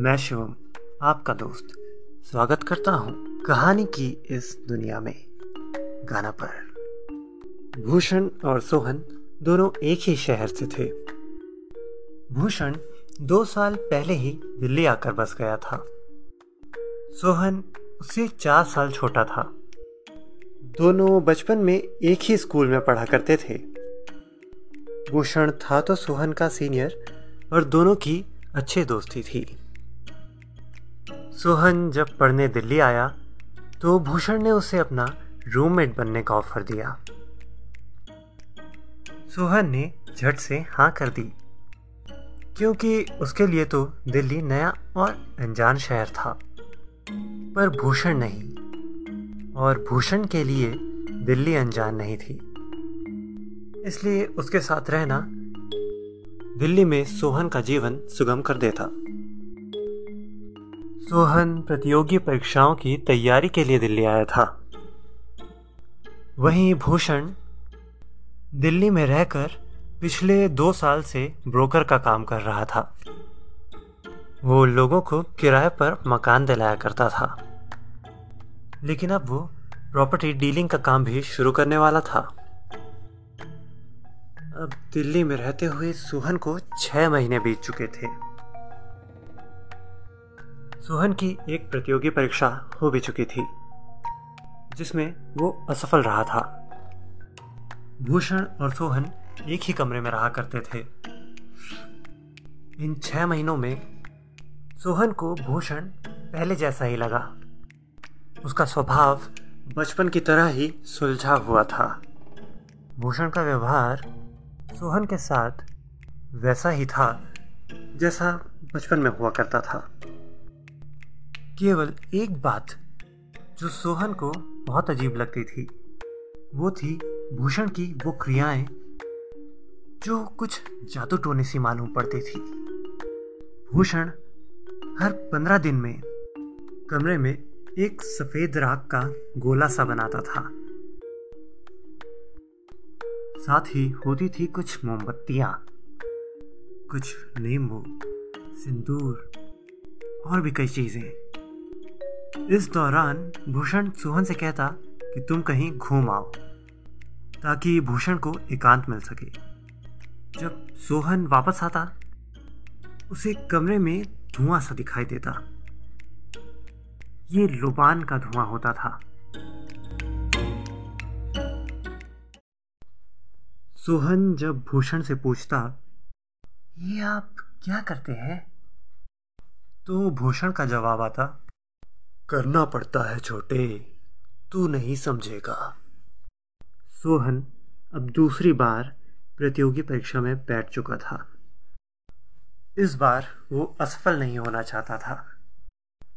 मैं शिवम, आपका दोस्त, स्वागत करता हूँ कहानी की इस दुनिया में, गाना पर। भूषण और सोहन दोनों एक ही शहर से थे। भूषण दो साल पहले ही दिल्ली आकर बस गया था। सोहन उससे चार साल छोटा था। दोनों बचपन में एक ही स्कूल में पढ़ा करते थे। भूषण था तो सोहन का सीनियर और दोनों की अच्छी दोस्ती थी। सोहन जब पढ़ने दिल्ली आया तो भूषण ने उसे अपना रूममेट बनने का ऑफ़र दिया। सोहन ने झट से हाँ कर दी, क्योंकि उसके लिए तो दिल्ली नया और अनजान शहर था। पर भूषण नहीं, और भूषण के लिए दिल्ली अनजान नहीं थी। इसलिए उसके साथ रहना दिल्ली में सोहन का जीवन सुगम कर देता। सोहन प्रतियोगी परीक्षाओं की तैयारी के लिए दिल्ली आया था। वहीं भूषण दिल्ली में रहकर पिछले दो साल से ब्रोकर का काम कर रहा था। वो लोगों को किराए पर मकान दिलाया करता था। लेकिन अब वो प्रॉपर्टी डीलिंग का काम भी शुरू करने वाला था। अब दिल्ली में रहते हुए सोहन को छह महीने बीत चुके थे। सोहन की एक प्रतियोगी परीक्षा हो भी चुकी थी, जिसमें वो असफल रहा था। भूषण और सोहन एक ही कमरे में रहा करते थे। इन छह महीनों में सोहन को भूषण पहले जैसा ही लगा। उसका स्वभाव बचपन की तरह ही सुलझा हुआ था। भूषण का व्यवहार सोहन के साथ वैसा ही था, जैसा बचपन में हुआ करता था। केवल एक बात जो सोहन को बहुत अजीब लगती थी। वो थी भूषण की वो क्रियाएँ जो कुछ जादू टोने सी मालूम पड़ती थी। भूषण हर पंद्रह दिन में कमरे में एक सफ़ेद राख का गोला सा बनाता था। साथ ही होती थी कुछ मोमबत्तियाँ, कुछ नींबू, सिंदूर और भी कई चीज़ें। इस दौरान भूषण सोहन से कहता कि तुम कहीं घूम आओ, ताकि भूषण को एकांत मिल सके। जब सोहन वापस आता, उसे कमरे में धुआँ सा दिखाई देता। ये लुबान का धुआँ होता था। सोहन जब भूषण से पूछता, ये आप क्या करते हैं? तो भूषण का जवाब आता करना पड़ता है छोटे। तू नहीं समझेगा। सोहन अब दूसरी बार प्रतियोगी परीक्षा में बैठ चुका था। इस बार वो असफल नहीं होना चाहता था।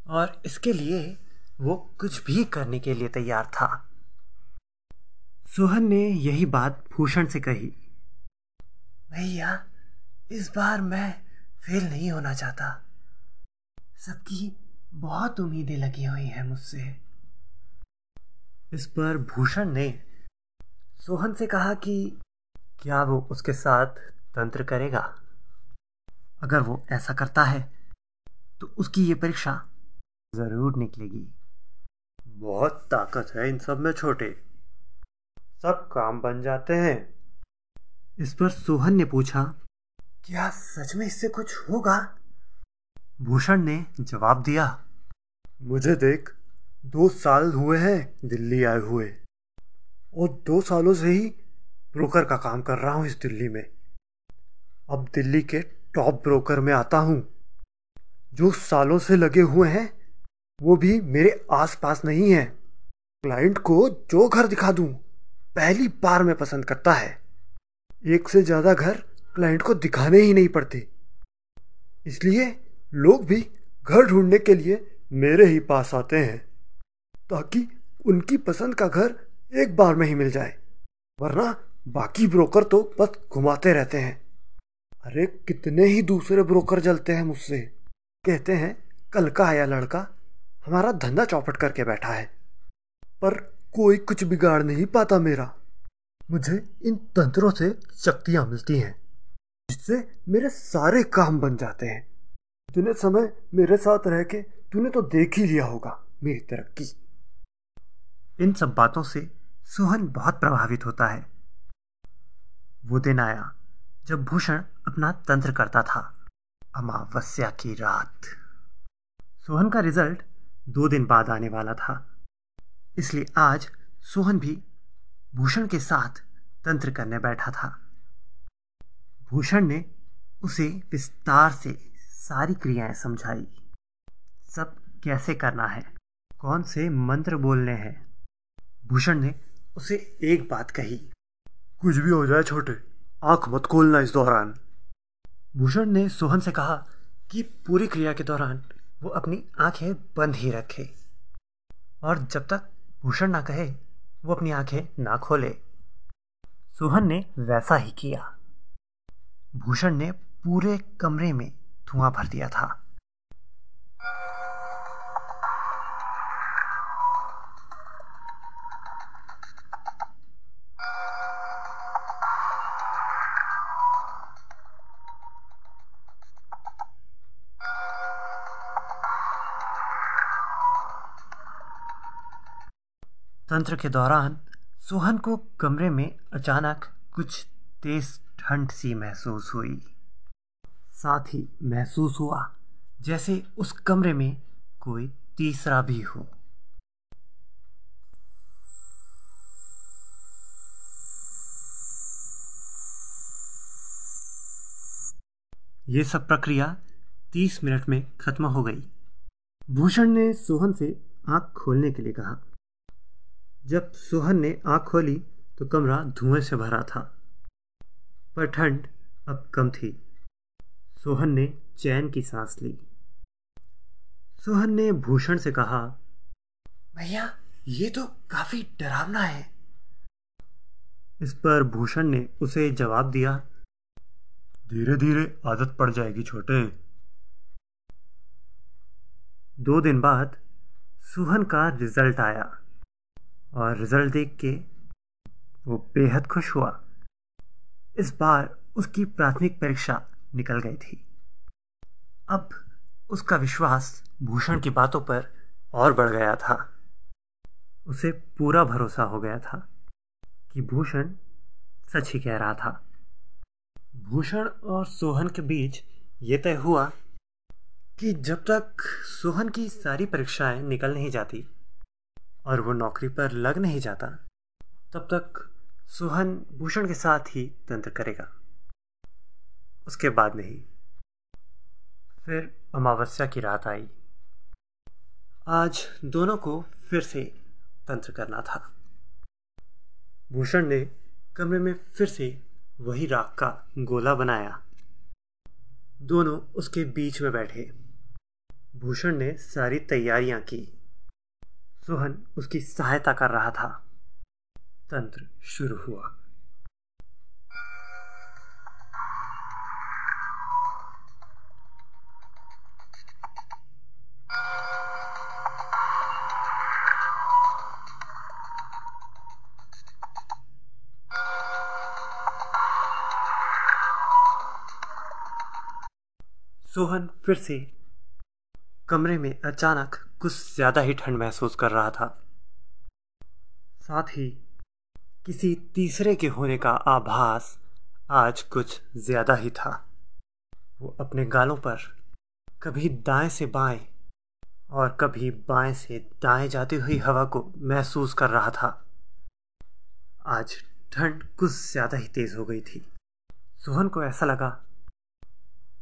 और इसके लिए वो कुछ भी करने के लिए तैयार था। सोहन ने यही बात भूषण से कही। भैया, इस बार मैं फेल नहीं होना चाहता। सबकी बहुत उम्मीदें लगी हुई हैं मुझसे। इस पर भूषण ने सोहन से कहा कि क्या वो उसके साथ तंत्र करेगा? अगर वो ऐसा करता है तो उसकी ये परीक्षा ज़रूर निकलेगी। बहुत ताकत है इन सब में छोटे। सब काम बन जाते हैं। इस पर सोहन ने पूछा, क्या सच में इससे कुछ होगा? भूषण ने जवाब दिया, मुझे देख दो साल हुए हैं दिल्ली आए हुए और दो सालों से ही ब्रोकर का काम कर रहा हूँ इस दिल्ली में। अब दिल्ली के टॉप ब्रोकर में आता हूँ। जो सालों से लगे हुए हैं, वो भी मेरे आसपास नहीं है। क्लाइंट को जो घर दिखा दूँ, पहली बार में पसंद करता है। एक से ज़्यादा घर क्लाइंट को दिखाने ही नहीं पड़ते। इसलिए लोग भी घर ढूँढने के लिए मेरे ही पास आते हैं, ताकि उनकी पसंद का घर एक बार में ही मिल जाए। वरना बाकी ब्रोकर तो बस घुमाते रहते हैं। अरे, कितने ही दूसरे ब्रोकर जलते हैं मुझसे। कहते हैं, कल का आया लड़का? हमारा धंधा चौपट करके बैठा है। पर कोई कुछ बिगाड़ नहीं पाता मेरा। मुझे इन तंत्रों से शक्तियाँ मिलती हैं, जिससे मेरे सारे काम बन जाते हैं। इतने समय मेरे साथ रह के तूने तो देख ही लिया होगा मेरी तरक्की। इन सब बातों से सोहन बहुत प्रभावित होता है। वो दिन आया जब भूषण अपना तंत्र करता था। अमावस्या की रात। सोहन का रिज़ल्ट दो दिन बाद आने वाला था। इसलिए आज सोहन भी भूषण के साथ तंत्र करने बैठा था। भूषण ने उसे विस्तार से सारी क्रियाएँ समझाई। सब कैसे करना है? कौन से मंत्र बोलने हैं? भूषण ने उसे एक बात कही। कुछ भी हो जाए छोटे, आँख मत खोलना इस दौरान। भूषण ने सोहन से कहा कि पूरी क्रिया के दौरान वो अपनी आँखें बंद ही रखे। और जब तक भूषण ना कहे, वो अपनी आँखें ना खोले। सोहन ने वैसा ही किया। भूषण ने पूरे कमरे में धुआँ भर दिया था। तंत्र के दौरान सोहन को कमरे में अचानक कुछ तेज ठंड सी महसूस हुई। साथ ही महसूस हुआ, जैसे उस कमरे में कोई तीसरा भी हो। ये सब प्रक्रिया तीस मिनट में खत्म हो गई। भूषण ने सोहन से आँख खोलने के लिए कहा। जब सोहन ने आँख खोली तो कमरा धुएँ से भरा था, पर ठंड अब कम थी। सोहन ने चैन की सांस ली। सोहन ने भूषण से कहा भैया ये तो काफ़ी डरावना है। इस पर भूषण ने उसे जवाब दिया धीरे धीरे आदत पड़ जाएगी छोटे। दो दिन बाद सोहन का रिज़ल्ट आया और रिज़ल्ट देख के वो बेहद खुश हुआ। इस बार उसकी प्राथमिक परीक्षा निकल गई थी। अब उसका विश्वास भूषण की बातों पर और बढ़ गया था। उसे पूरा भरोसा हो गया था कि भूषण सच ही कह रहा था। भूषण और सोहन के बीच ये तय हुआ कि जब तक सोहन की सारी परीक्षाएँ निकल नहीं जाती और वो नौकरी पर लग नहीं जाता, तब तक सोहन भूषण के साथ ही तंत्र करेगा। उसके बाद नहीं। फिर अमावस्या की रात आई। आज दोनों को फिर से तंत्र करना था। भूषण ने कमरे में फिर से वही राख का गोला बनाया। दोनों उसके बीच में बैठे। भूषण ने सारी तैयारियाँ की। सोहन उसकी सहायता कर रहा था। तंत्र शुरू हुआ। सोहन फिर से कमरे में अचानक कुछ ज़्यादा ही ठंड महसूस कर रहा था। साथ ही किसी तीसरे के होने का आभास आज कुछ ज़्यादा ही था। वो अपने गालों पर कभी दाएँ से बाएँ और कभी बाएँ से दाएँ जाती हुई हवा को महसूस कर रहा था। आज ठंड कुछ ज़्यादा ही तेज़ हो गई थी। सोहन को ऐसा लगा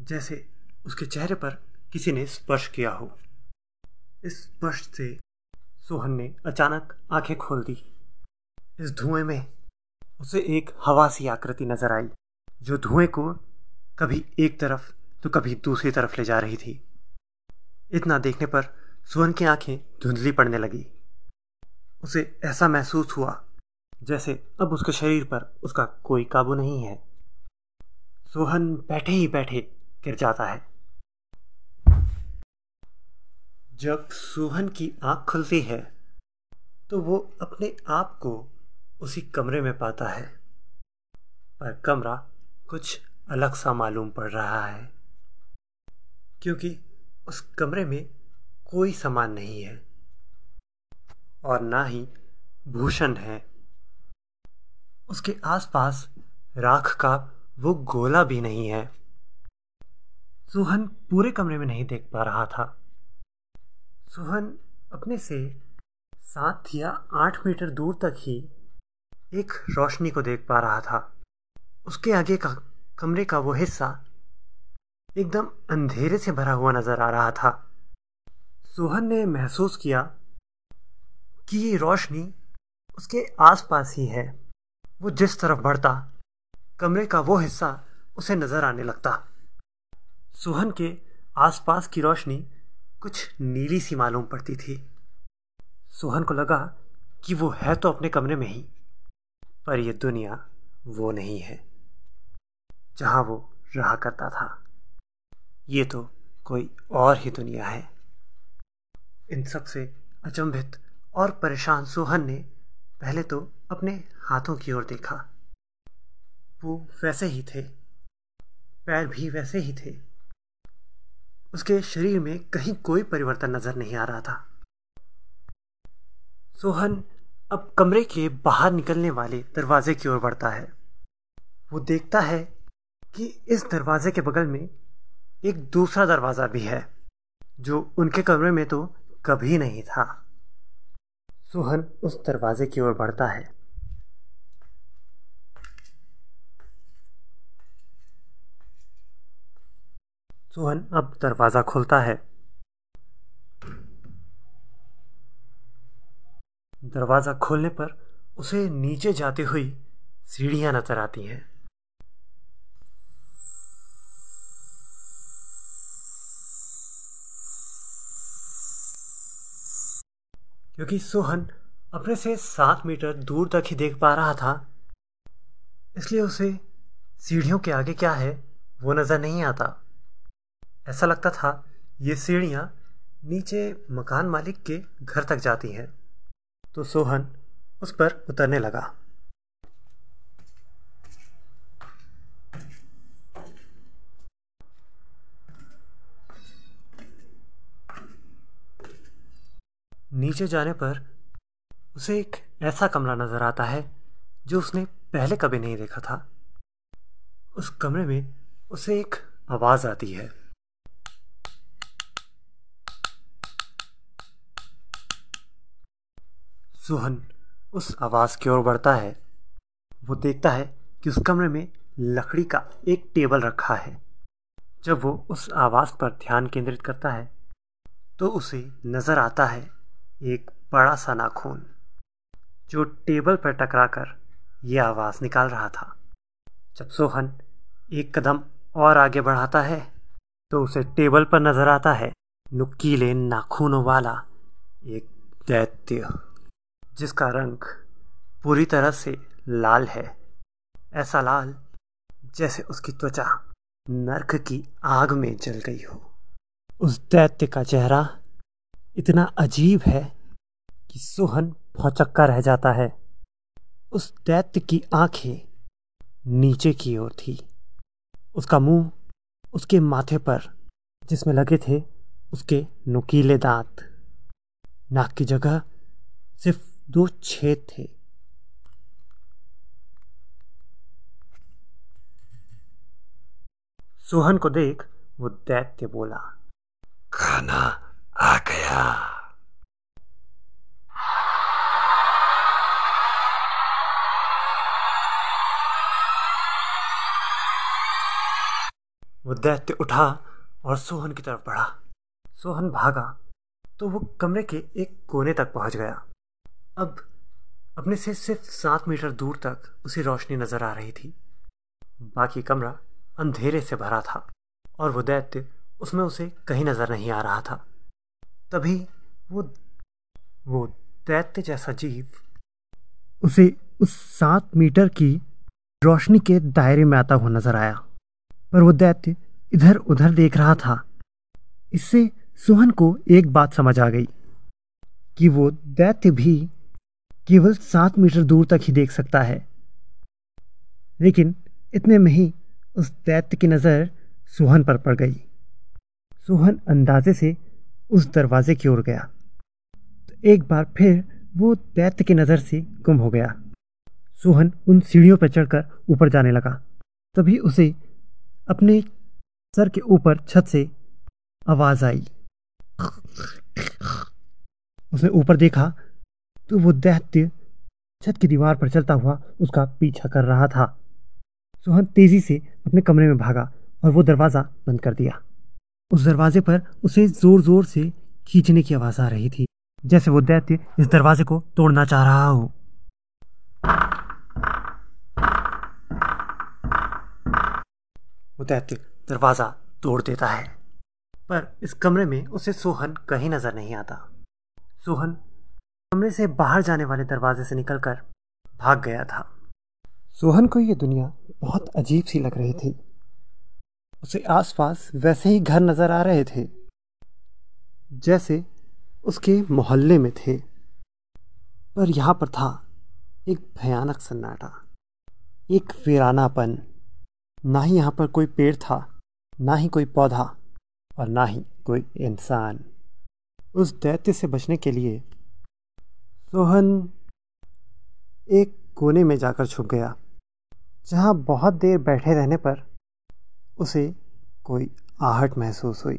जैसे उसके चेहरे पर किसी ने स्पर्श किया हो। इस स्पर्श से सोहन ने अचानक आँखें खोल दी। इस धुएँ में उसे एक हवा सी आकृति नज़र आई, जो धुएँ को कभी एक तरफ़ तो कभी दूसरी तरफ़ ले जा रही थी। इतना देखने पर सोहन की आँखें धुंधली पड़ने लगी। उसे ऐसा महसूस हुआ, जैसे अब उसके शरीर पर उसका कोई काबू नहीं है। सोहन बैठे ही बैठे गिर जाता है। जब सोहन की आँख खुलती है तो वो अपने आप को उसी कमरे में पाता है। पर कमरा कुछ अलग सा मालूम पड़ रहा है, क्योंकि उस कमरे में कोई सामान नहीं है, और ना ही भूषण है। उसके आसपास राख का वो गोला भी नहीं है। सुहन पूरे कमरे में नहीं देख पा रहा था। सुहन अपने से सात या आठ मीटर दूर तक ही एक रोशनी को देख पा रहा था। उसके आगे का कमरे का वो हिस्सा एकदम अंधेरे से भरा हुआ नज़र आ रहा था। सोहन ने महसूस किया कि ये रोशनी उसके आसपास ही है। वो जिस तरफ़ बढ़ता, कमरे का वो हिस्सा उसे नज़र आने लगता। सोहन के आसपास की रोशनी कुछ नीली सी मालूम पड़ती थी। सोहन को लगा कि वो है तो अपने कमरे में ही, पर यह दुनिया वो नहीं है, जहाँ वो रहा करता था। ये तो कोई और ही दुनिया है। इन सबसे अचंभित और परेशान सोहन ने पहले तो अपने हाथों की ओर देखा। वो वैसे ही थे, पैर भी वैसे ही थे। उसके शरीर में कहीं कोई परिवर्तन नज़र नहीं आ रहा था। सोहन अब कमरे के बाहर निकलने वाले दरवाजे की ओर बढ़ता है। वो देखता है कि इस दरवाजे के बगल में एक दूसरा दरवाज़ा भी है, जो उनके कमरे में तो कभी नहीं था। सोहन उस दरवाजे की ओर बढ़ता है। सोहन अब दरवाज़ा खोलता है। दरवाज़ा खोलने पर उसे नीचे जाती हुई सीढ़ियाँ नज़र आती हैं। क्योंकि सोहन अपने से सात मीटर दूर तक ही देख पा रहा था, इसलिए उसे सीढ़ियों के आगे क्या है वो नज़र नहीं आता। ऐसा लगता था ये सीढ़ियाँ नीचे मकान मालिक के घर तक जाती हैं। तो सोहन उस पर उतरने लगा। नीचे जाने पर उसे एक ऐसा कमरा नज़र आता है जो उसने पहले कभी नहीं देखा था। उस कमरे में उसे एक आवाज़ आती है। सुहन उस आवाज़ की ओर बढ़ता है। वो देखता है कि उस कमरे में लकड़ी का एक टेबल रखा है। जब वो उस आवाज़ पर ध्यान केंद्रित करता है तो उसे नज़र आता है एक बड़ा सा नाखून, जो टेबल पर टकराकर यह आवाज़ निकाल रहा था। जब सोहन एक कदम और आगे बढ़ाता है तो उसे टेबल पर नज़र आता है नुकीले नाखूनों वाला एक दैत्य। जिसका रंग पूरी तरह से लाल है। ऐसा लाल जैसे उसकी त्वचा नर्क की आग में जल गई हो। उस दैत्य का चेहरा इतना अजीब है कि सोहन फौचक्का रह जाता है। उस दैत्य की आँखें नीचे की ओर थी। उसका मुँह उसके माथे पर जिसमें लगे थे उसके नुकीले दांत। नाक की जगह सिर्फ़ दो छेद थे। सोहन को देख वो दैत्य बोला खाना आ गया। वो दैत्य उठा और सोहन की तरफ़ बढ़ा। सोहन भागा तो वो कमरे के एक कोने तक पहुँच गया। अब, अपने से सिर्फ़ सात मीटर दूर तक उसी रोशनी नज़र आ रही थी। बाकी कमरा अंधेरे से भरा था और वो दैत्य उसमें उसे कहीं नज़र नहीं आ रहा था। तभी वो वो दैत्य जैसा जीव उसे उस सात मीटर की रोशनी के दायरे में आता हुआ नज़र आया। पर वो दैत्य इधर उधर देख रहा था। इससे सोहन को एक बात समझ आ गई कि वो दैत्य भी केवल सात मीटर दूर तक ही देख सकता है। लेकिन इतने में ही उस दैत्य की नज़र सोहन पर पड़ गई। सोहन अंदाजे से उस दरवाजे की ओर गया। तो एक बार फिर वो दैत्य की नज़र से गुम हो गया। सोहन उन सीढ़ियों पर चढ़कर ऊपर जाने लगा। तभी उसे अपने सर के ऊपर छत से आवाज़ आई। उसने ऊपर देखा तो वो दैत्य छत की दीवार पर चलता हुआ उसका पीछा कर रहा था। सोहन तेज़ी से अपने कमरे में भागा और वो दरवाज़ा बंद कर दिया। उस दरवाजे पर उसे ज़ोर ज़ोर से खींचने की आवाज़ आ रही थी, जैसे वो दैत्य इस दरवाजे को तोड़ना चाह रहा हो। वो दैत्य दरवाज़ा तोड़ देता है, पर इस कमरे में उसे सोहन कहीं नज़र नहीं आता। सोहन कमरे से बाहर जाने वाले दरवाजे से निकलकर भाग गया था। सोहन को यह दुनिया बहुत अजीब सी लग रही थी। उसे आसपास वैसे ही घर नज़र आ रहे थे, जैसे उसके मोहल्ले में थे। पर यहाँ पर था एक भयानक सन्नाटा, एक वीरानापन। ना ही यहाँ पर कोई पेड़ था, ना ही कोई पौधा और ना ही कोई इंसान। उस दैत्य से बचने के लिए सोहन एक कोने में जाकर छुप गया। जहाँ बहुत देर बैठे रहने पर उसे कोई आहट महसूस हुई।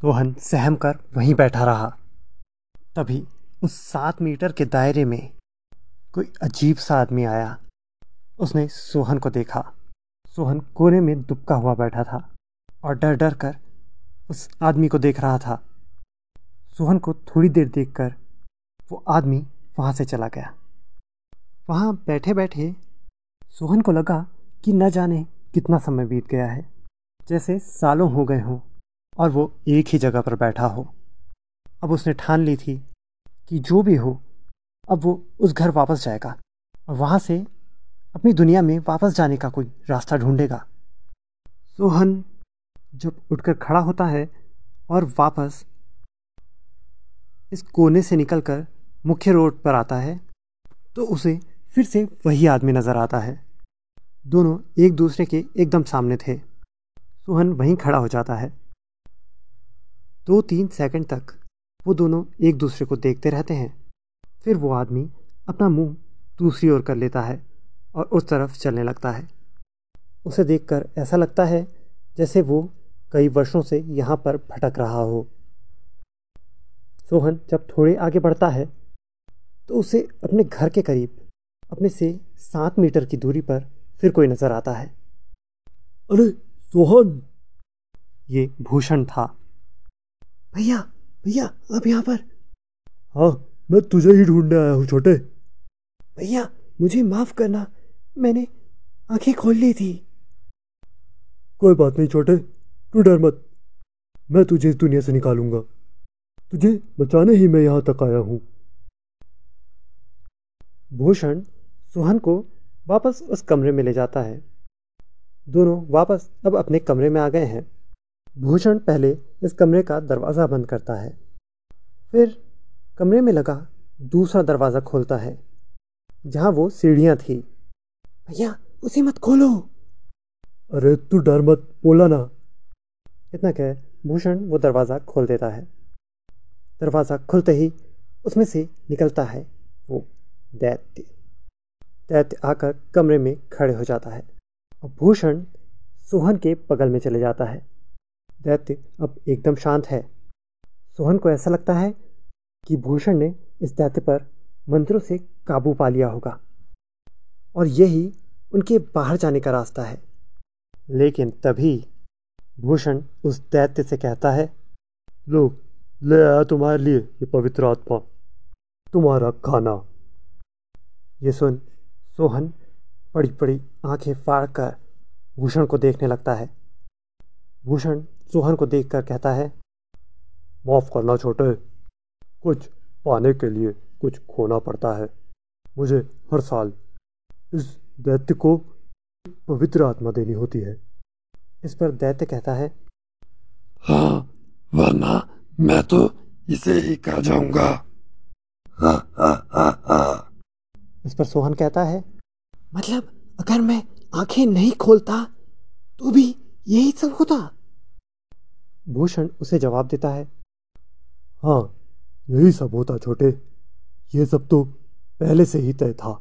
सोहन सहम कर वहीं बैठा रहा। तभी उस सात मीटर के दायरे में कोई अजीब सा आदमी आया। उसने सोहन को देखा। सोहन कोने में दुबका हुआ बैठा था और डर डर कर उस आदमी को देख रहा था। सोहन को थोड़ी देर देखकर वो आदमी वहाँ से चला गया। वहाँ बैठे बैठे सोहन को लगा कि न जाने कितना समय बीत गया है। जैसे सालों हो गए हों और वो एक ही जगह पर बैठा हो। अब उसने ठान ली थी कि जो भी हो, अब वो उस घर वापस जाएगा और वहाँ से अपनी दुनिया में वापस जाने का कोई रास्ता ढूंढेगा। सोहन जब उठकर खड़ा होता है और वापस इस कोने से निकलकर मुख्य रोड पर आता है तो उसे फिर से वही आदमी नज़र आता है। दोनों एक दूसरे के एकदम सामने थे। सोहन वहीं खड़ा हो जाता है। दो तीन सेकंड तक वो दोनों एक दूसरे को देखते रहते हैं। फिर वो आदमी अपना मुँह दूसरी ओर कर लेता है। और उस तरफ़ चलने लगता है। उसे देखकर ऐसा लगता है जैसे वो कई वर्षों से यहाँ पर भटक रहा हो। सोहन जब थोड़े आगे बढ़ता है तो उसे अपने घर के करीब अपने से सात मीटर की दूरी पर फिर कोई नज़र आता है। अरे सोहन! ये भूषण था। भैया भैया आप यहाँ पर। हाँ मैं तुझे ही ढूँढने आया हूँ छोटे। भैया मुझे माफ़ करना। मैंने आँखें खोल ली थी। कोई बात नहीं, छोटे। तू डर मत। मैं तुझे इस दुनिया से निकालूँगा। तुझे बचाने ही मैं यहाँ तक आया हूँ। भूषण सुहन को वापस उस कमरे में ले जाता है। दोनों वापस अब अपने कमरे में आ गए हैं। भूषण पहले इस कमरे का दरवाज़ा बंद करता है। फिर कमरे में लगा दूसरा दरवाज़ा खोलता है, जहाँ वो सीढ़ियाँ थी। भैया, उसे मत खोलो। अरे, तू डर मत बोला ना। इतना कह, भूषण वो दरवाज़ा खोल देता है। दरवाज़ा खुलते ही उसमें से निकलता है वो दैत्य। दैत्य आकर कमरे में खड़े हो जाता है और भूषण सोहन के बगल में चले जाता है। दैत्य अब एकदम शांत है। सोहन को ऐसा लगता है कि भूषण ने इस दैत्य पर मंत्रों से काबू पा लिया होगा। और यही उनके बाहर जाने का रास्ता है। लेकिन तभी भूषण उस दैत्य से कहता है लो ले आया तुम्हारे लिए ये पवित्र आत्मा, तुम्हारा खाना। ये सुन सोहन बड़ी बड़ी आँखें फाड़ कर भूषण को देखने लगता है। भूषण सोहन को देखकर कहता है, माफ़ करना छोटे, कुछ पाने के लिए कुछ खोना पड़ता है। मुझे हर साल इस दैत्य को पवित्र आत्मा देनी होती है। इस पर दैत्य कहता है हाँ वरना मैं तो इसे ही खा जाऊँगा। हाँ हाँ हाँ हाँ। इस पर सोहन कहता है मतलब अगर मैं आँखें नहीं खोलता तो भी यही सब होता? भूषण उसे जवाब देता है हाँ यही सब होता छोटे। ये सब तो पहले से ही तय था।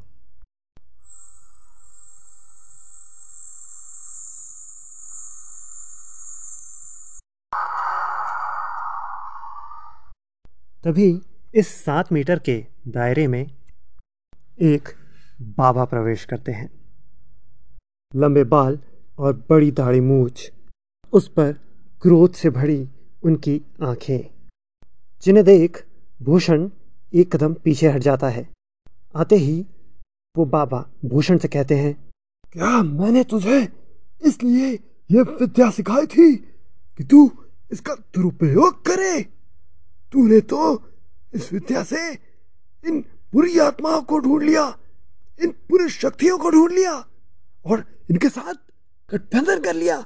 तभी इस सात मीटर के दायरे में एक बाबा प्रवेश करते हैं। लंबे बाल और बड़ी दाढ़ी मूछ उस पर क्रोध से भरी उनकी आँखें। जिन्हें देख भूषण एक कदम पीछे हट जाता है। आते ही वो बाबा भूषण से कहते हैं, क्या मैंने तुझे इसलिए ये विद्या सिखाई थी कि तू इसका दुरुपयोग करे? तूने तो इस विद्या से इन बुरी आत्माओं को ढूंढ लिया, इन पूरी शक्तियों को ढूंढ लिया और इनके साथ गठबंधन कर लिया।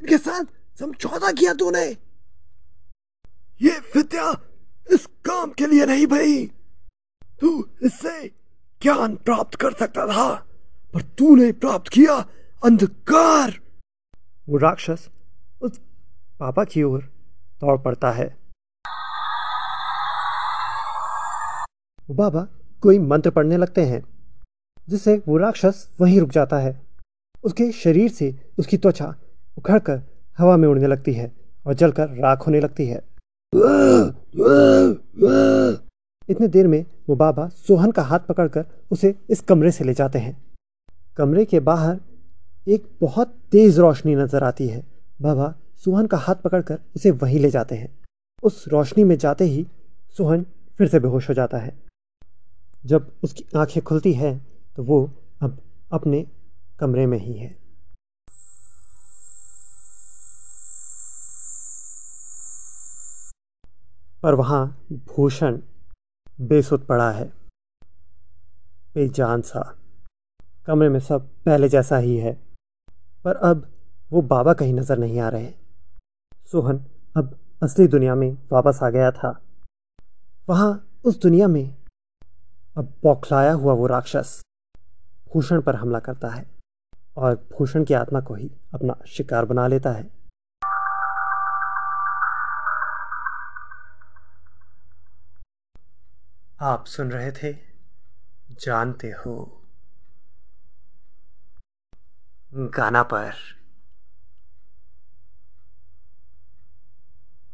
इनके साथ समझौता किया तूने। ये विद्या इस काम के लिए नहीं भाई। तू इससे ज्ञान प्राप्त कर सकता था, पर तूने प्राप्त किया अंधकार। वो राक्षस उस पापा की ओर दौड़ पड़ता है। बाबा कोई मंत्र पढ़ने लगते हैं, जिससे वो राक्षस वहीं रुक जाता है। उसके शरीर से उसकी त्वचा उखड़कर हवा में उड़ने लगती है और जलकर राख होने लगती है। इतने देर में वो बाबा सोहन का हाथ पकड़कर उसे इस कमरे से ले जाते हैं। कमरे के बाहर एक बहुत तेज रोशनी नज़र आती है। बाबा सोहन का हाथ पकड़कर उसे वहीं ले जाते हैं। उस रोशनी में जाते ही सोहन फिर से बेहोश हो जाता है। जब उसकी आँखें खुलती है तो वो अब अपने कमरे में ही है। पर वहाँ भूषण बेसुध पड़ा है। बेजान सा। कमरे में सब पहले जैसा ही है। पर अब वो बाबा कहीं नज़र नहीं आ रहे। सोहन अब असली दुनिया में वापस आ गया था। वहाँ उस दुनिया में अब बौखलाया हुआ वो राक्षस भूषण पर हमला करता है और भूषण की आत्मा को ही अपना शिकार बना लेता है। आप सुन रहे थे जानते हो। गाना पर